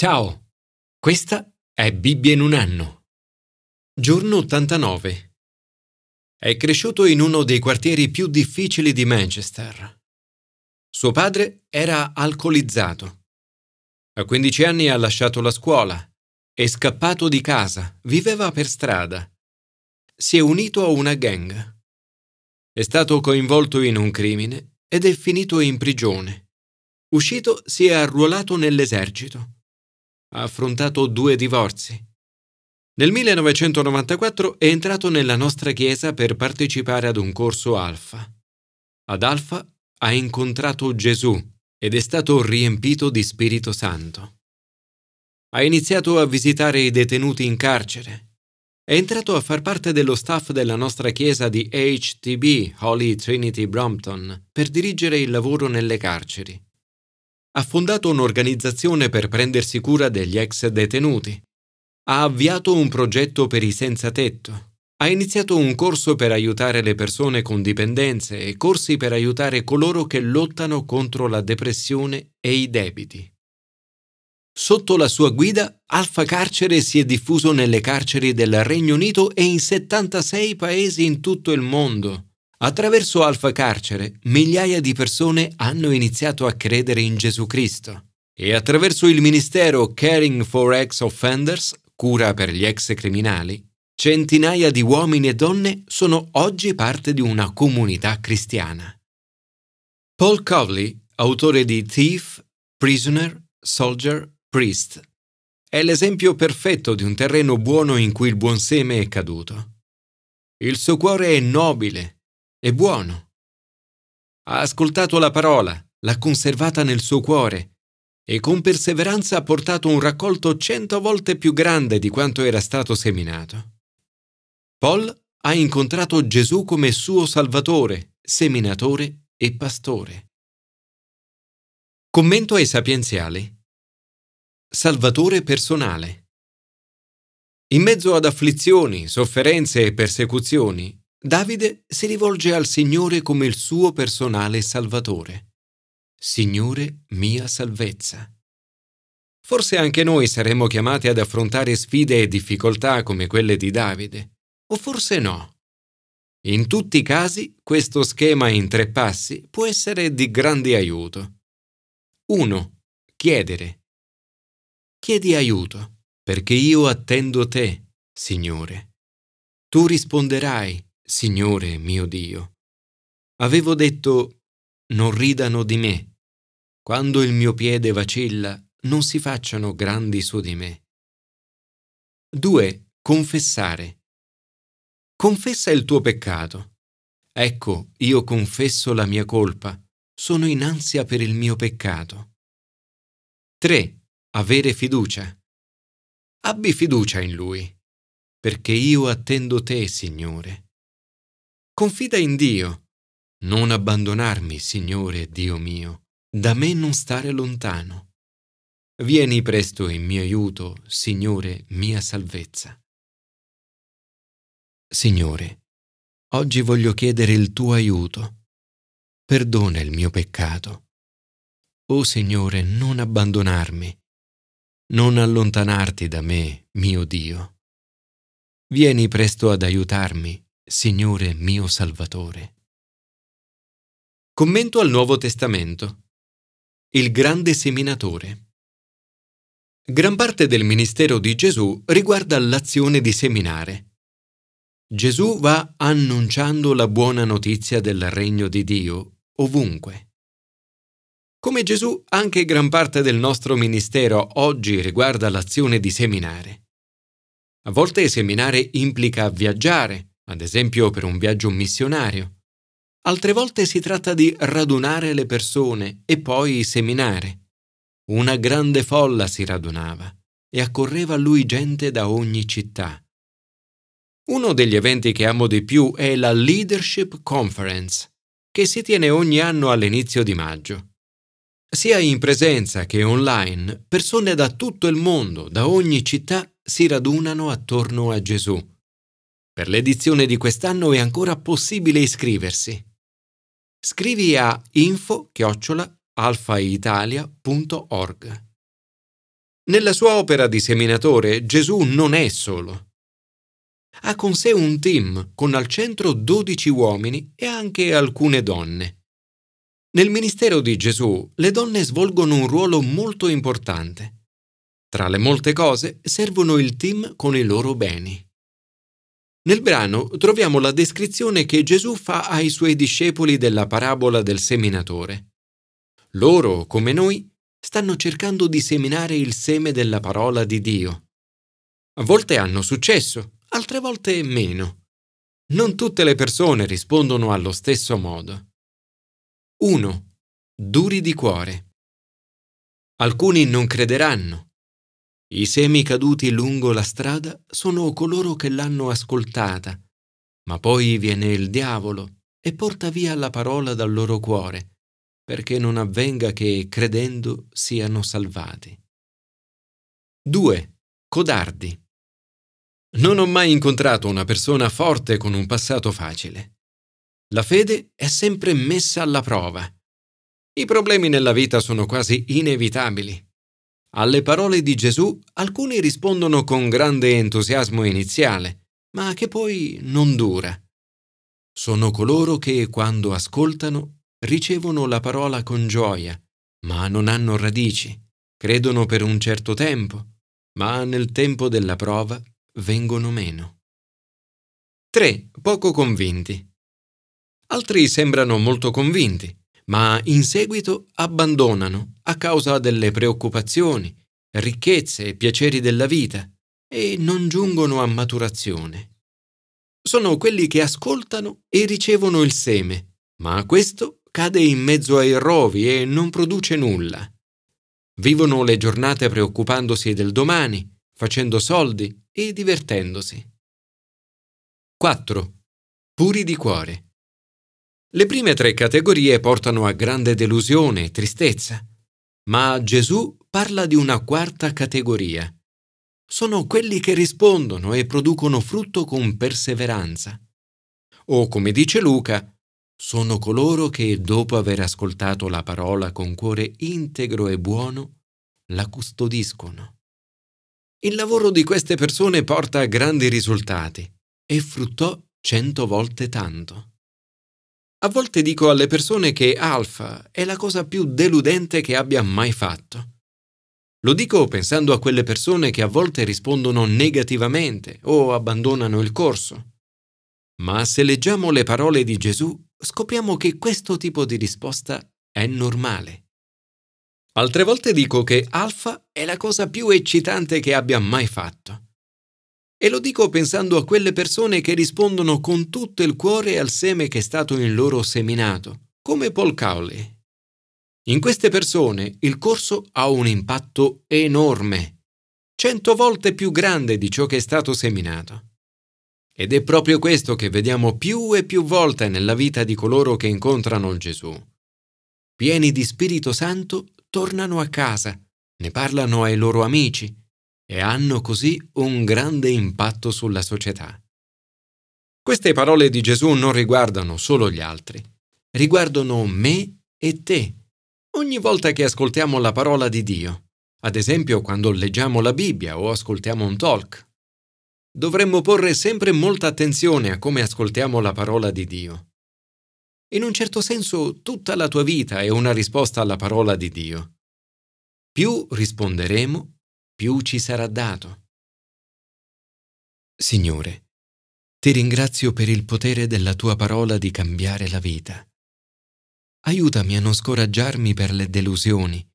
Ciao, questa è Bibbia in un anno. Giorno 89. È cresciuto in uno dei quartieri più difficili di Manchester. Suo padre era alcolizzato. A 15 anni ha lasciato la scuola, è scappato di casa, viveva per strada. Si è unito a una gang. È stato coinvolto in un crimine ed è finito in prigione. Uscito si è arruolato nell'esercito ha affrontato due divorzi. Nel 1994 è entrato nella nostra chiesa per partecipare ad un corso Alfa. Ad Alfa ha incontrato Gesù ed è stato riempito di Spirito Santo. Ha iniziato a visitare i detenuti in carcere. È entrato a far parte dello staff della nostra chiesa di HTB, Holy Trinity Brompton, per dirigere il lavoro nelle carceri ha fondato un'organizzazione per prendersi cura degli ex detenuti. Ha avviato un progetto per i senza tetto. Ha iniziato un corso per aiutare le persone con dipendenze e corsi per aiutare coloro che lottano contro la depressione e i debiti. Sotto la sua guida, Alfa Carcere si è diffuso nelle carceri del Regno Unito e in 76 paesi in tutto il mondo. Attraverso Alfa Carcere, migliaia di persone hanno iniziato a credere in Gesù Cristo e attraverso il ministero Caring for Ex Offenders, cura per gli ex criminali, centinaia di uomini e donne sono oggi parte di una comunità cristiana. Paul Cowley, autore di Thief, Prisoner, Soldier, Priest, è l'esempio perfetto di un terreno buono in cui il buon seme è caduto. Il suo cuore è nobile, è buono. Ha ascoltato la parola, l'ha conservata nel suo cuore e con perseveranza ha portato un raccolto cento volte più grande di quanto era stato seminato. Paul ha incontrato Gesù come suo Salvatore, seminatore e pastore. Commento ai sapienziali. Salvatore personale. In mezzo ad afflizioni, sofferenze e persecuzioni, Davide si rivolge al Signore come il suo personale Salvatore. Signore mia salvezza. Forse anche noi saremmo chiamati ad affrontare sfide e difficoltà come quelle di Davide, o forse no. In tutti i casi questo schema in tre passi può essere di grande aiuto. 1. Chiedere. Chiedi aiuto, perché io attendo te, Signore. Tu risponderai Signore mio Dio. Avevo detto, non ridano di me. Quando il mio piede vacilla, non si facciano grandi su di me. 2. Confessare. Confessa il tuo peccato. Ecco, io confesso la mia colpa, sono in ansia per il mio peccato. 3. Avere fiducia. Abbi fiducia in Lui, perché io attendo te, Signore. Confida in Dio. Non abbandonarmi, Signore Dio mio, da me non stare lontano. Vieni presto in mio aiuto, Signore mia salvezza. Signore, oggi voglio chiedere il tuo aiuto. Perdona il mio peccato. O Signore, non abbandonarmi, non allontanarti da me, mio Dio. Vieni presto ad aiutarmi Signore mio Salvatore. Commento al Nuovo Testamento. Il grande seminatore. Gran parte del ministero di Gesù riguarda l'azione di seminare. Gesù va annunciando la buona notizia del regno di Dio ovunque. Come Gesù, anche gran parte del nostro ministero oggi riguarda l'azione di seminare. A volte seminare implica viaggiare, ad esempio per un viaggio missionario. Altre volte si tratta di radunare le persone e poi seminare. Una grande folla si radunava e accorreva a lui gente da ogni città. Uno degli eventi che amo di più è la Leadership Conference, che si tiene ogni anno all'inizio di maggio. Sia in presenza che online, persone da tutto il mondo, da ogni città, si radunano attorno a Gesù per l'edizione di quest'anno è ancora possibile iscriversi. Scrivi a info-alfaitalia.org. Nella sua opera di seminatore Gesù non è solo. Ha con sé un team con al centro dodici uomini e anche alcune donne. Nel ministero di Gesù le donne svolgono un ruolo molto importante. Tra le molte cose servono il team con i loro beni. Nel brano troviamo la descrizione che Gesù fa ai suoi discepoli della parabola del seminatore. Loro, come noi, stanno cercando di seminare il seme della parola di Dio. A volte hanno successo, altre volte meno. Non tutte le persone rispondono allo stesso modo. 1. Duri di cuore. Alcuni non crederanno, i semi caduti lungo la strada sono coloro che l'hanno ascoltata, ma poi viene il diavolo e porta via la parola dal loro cuore, perché non avvenga che, credendo, siano salvati. 2. Codardi. Non ho mai incontrato una persona forte con un passato facile. La fede è sempre messa alla prova. I problemi nella vita sono quasi inevitabili alle parole di Gesù alcuni rispondono con grande entusiasmo iniziale, ma che poi non dura. Sono coloro che, quando ascoltano, ricevono la parola con gioia, ma non hanno radici, credono per un certo tempo, ma nel tempo della prova vengono meno. 3. Poco convinti. Altri sembrano molto convinti, ma in seguito abbandonano a causa delle preoccupazioni, ricchezze e piaceri della vita e non giungono a maturazione. Sono quelli che ascoltano e ricevono il seme, ma questo cade in mezzo ai rovi e non produce nulla. Vivono le giornate preoccupandosi del domani, facendo soldi e divertendosi. 4. Puri di cuore. Le prime tre categorie portano a grande delusione e tristezza, ma Gesù parla di una quarta categoria. Sono quelli che rispondono e producono frutto con perseveranza. O come dice Luca, sono coloro che, dopo aver ascoltato la parola con cuore integro e buono, la custodiscono. Il lavoro di queste persone porta a grandi risultati e fruttò cento volte tanto. A volte dico alle persone che alfa è la cosa più deludente che abbia mai fatto. Lo dico pensando a quelle persone che a volte rispondono negativamente o abbandonano il corso. Ma se leggiamo le parole di Gesù, scopriamo che questo tipo di risposta è normale. Altre volte dico che alfa è la cosa più eccitante che abbia mai fatto. E lo dico pensando a quelle persone che rispondono con tutto il cuore al seme che è stato in loro seminato, come Paul Cowley. In queste persone il corso ha un impatto enorme, cento volte più grande di ciò che è stato seminato. Ed è proprio questo che vediamo più e più volte nella vita di coloro che incontrano Gesù. Pieni di Spirito Santo, tornano a casa, ne parlano ai loro amici, e hanno così un grande impatto sulla società. Queste parole di Gesù non riguardano solo gli altri, riguardano me e te. Ogni volta che ascoltiamo la parola di Dio, ad esempio quando leggiamo la Bibbia o ascoltiamo un talk, dovremmo porre sempre molta attenzione a come ascoltiamo la parola di Dio. In un certo senso tutta la tua vita è una risposta alla parola di Dio. Più risponderemo, più ci sarà dato. Signore, ti ringrazio per il potere della tua parola di cambiare la vita. Aiutami a non scoraggiarmi per le delusioni,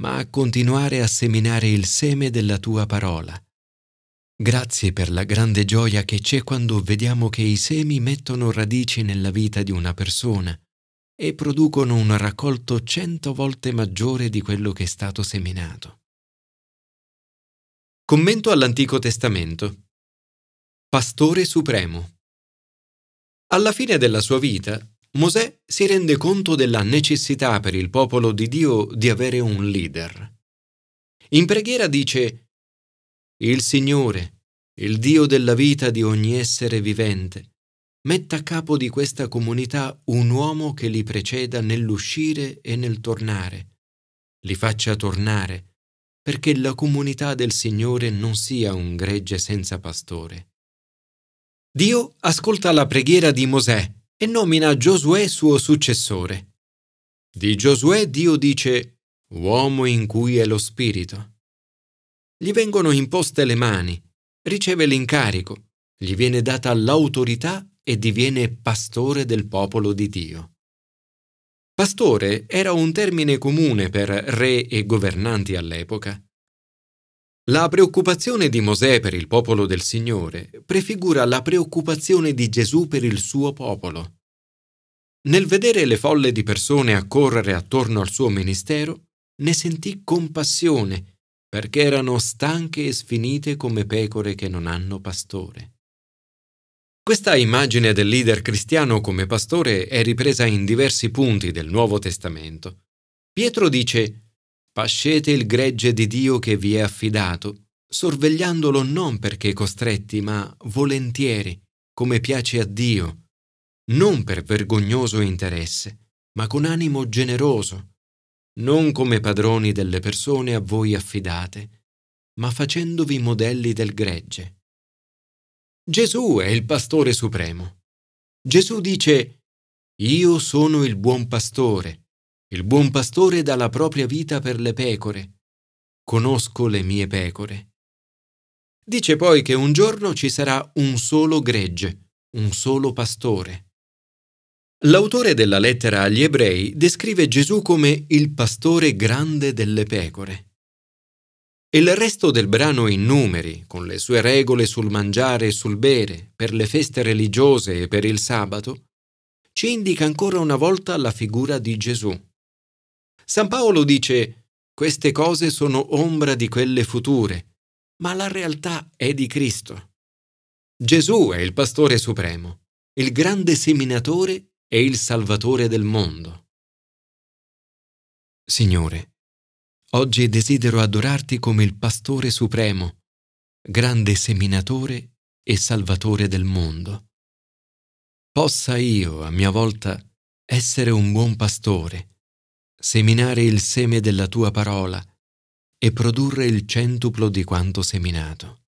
ma a continuare a seminare il seme della tua parola. Grazie per la grande gioia che c'è quando vediamo che i semi mettono radici nella vita di una persona e producono un raccolto cento volte maggiore di quello che è stato seminato. Commento all'Antico Testamento. Pastore Supremo. Alla fine della sua vita, Mosè si rende conto della necessità per il popolo di Dio di avere un leader. In preghiera dice, Il Signore, il Dio della vita di ogni essere vivente, metta a capo di questa comunità un uomo che li preceda nell'uscire e nel tornare, li faccia tornare, perché la comunità del Signore non sia un gregge senza pastore. Dio ascolta la preghiera di Mosè e nomina Giosuè suo successore. Di Giosuè Dio dice, uomo in cui è lo Spirito. Gli vengono imposte le mani, riceve l'incarico, gli viene data l'autorità e diviene pastore del popolo di Dio. Pastore era un termine comune per re e governanti all'epoca. La preoccupazione di Mosè per il popolo del Signore prefigura la preoccupazione di Gesù per il suo popolo. Nel vedere le folle di persone accorrere attorno al suo ministero, ne sentì compassione perché erano stanche e sfinite come pecore che non hanno pastore. Questa immagine del leader cristiano come pastore è ripresa in diversi punti del Nuovo Testamento. Pietro dice Pascete il gregge di Dio che vi è affidato, sorvegliandolo non perché costretti, ma volentieri, come piace a Dio, non per vergognoso interesse, ma con animo generoso, non come padroni delle persone a voi affidate, ma facendovi modelli del gregge. Gesù è il pastore supremo. Gesù dice, Io sono il buon pastore il buon pastore dà la propria vita per le pecore. Conosco le mie pecore. Dice poi che un giorno ci sarà un solo gregge, un solo pastore. L'autore della lettera agli ebrei descrive Gesù come il pastore grande delle pecore. Il resto del brano in numeri, con le sue regole sul mangiare e sul bere, per le feste religiose e per il sabato, ci indica ancora una volta la figura di Gesù. San Paolo dice queste cose sono ombra di quelle future, ma la realtà è di Cristo. Gesù è il pastore supremo, il grande seminatore e il salvatore del mondo. Signore, oggi desidero adorarti come il pastore supremo, grande seminatore e salvatore del mondo. Possa io, a mia volta, essere un buon pastore seminare il seme della tua parola e produrre il centuplo di quanto seminato.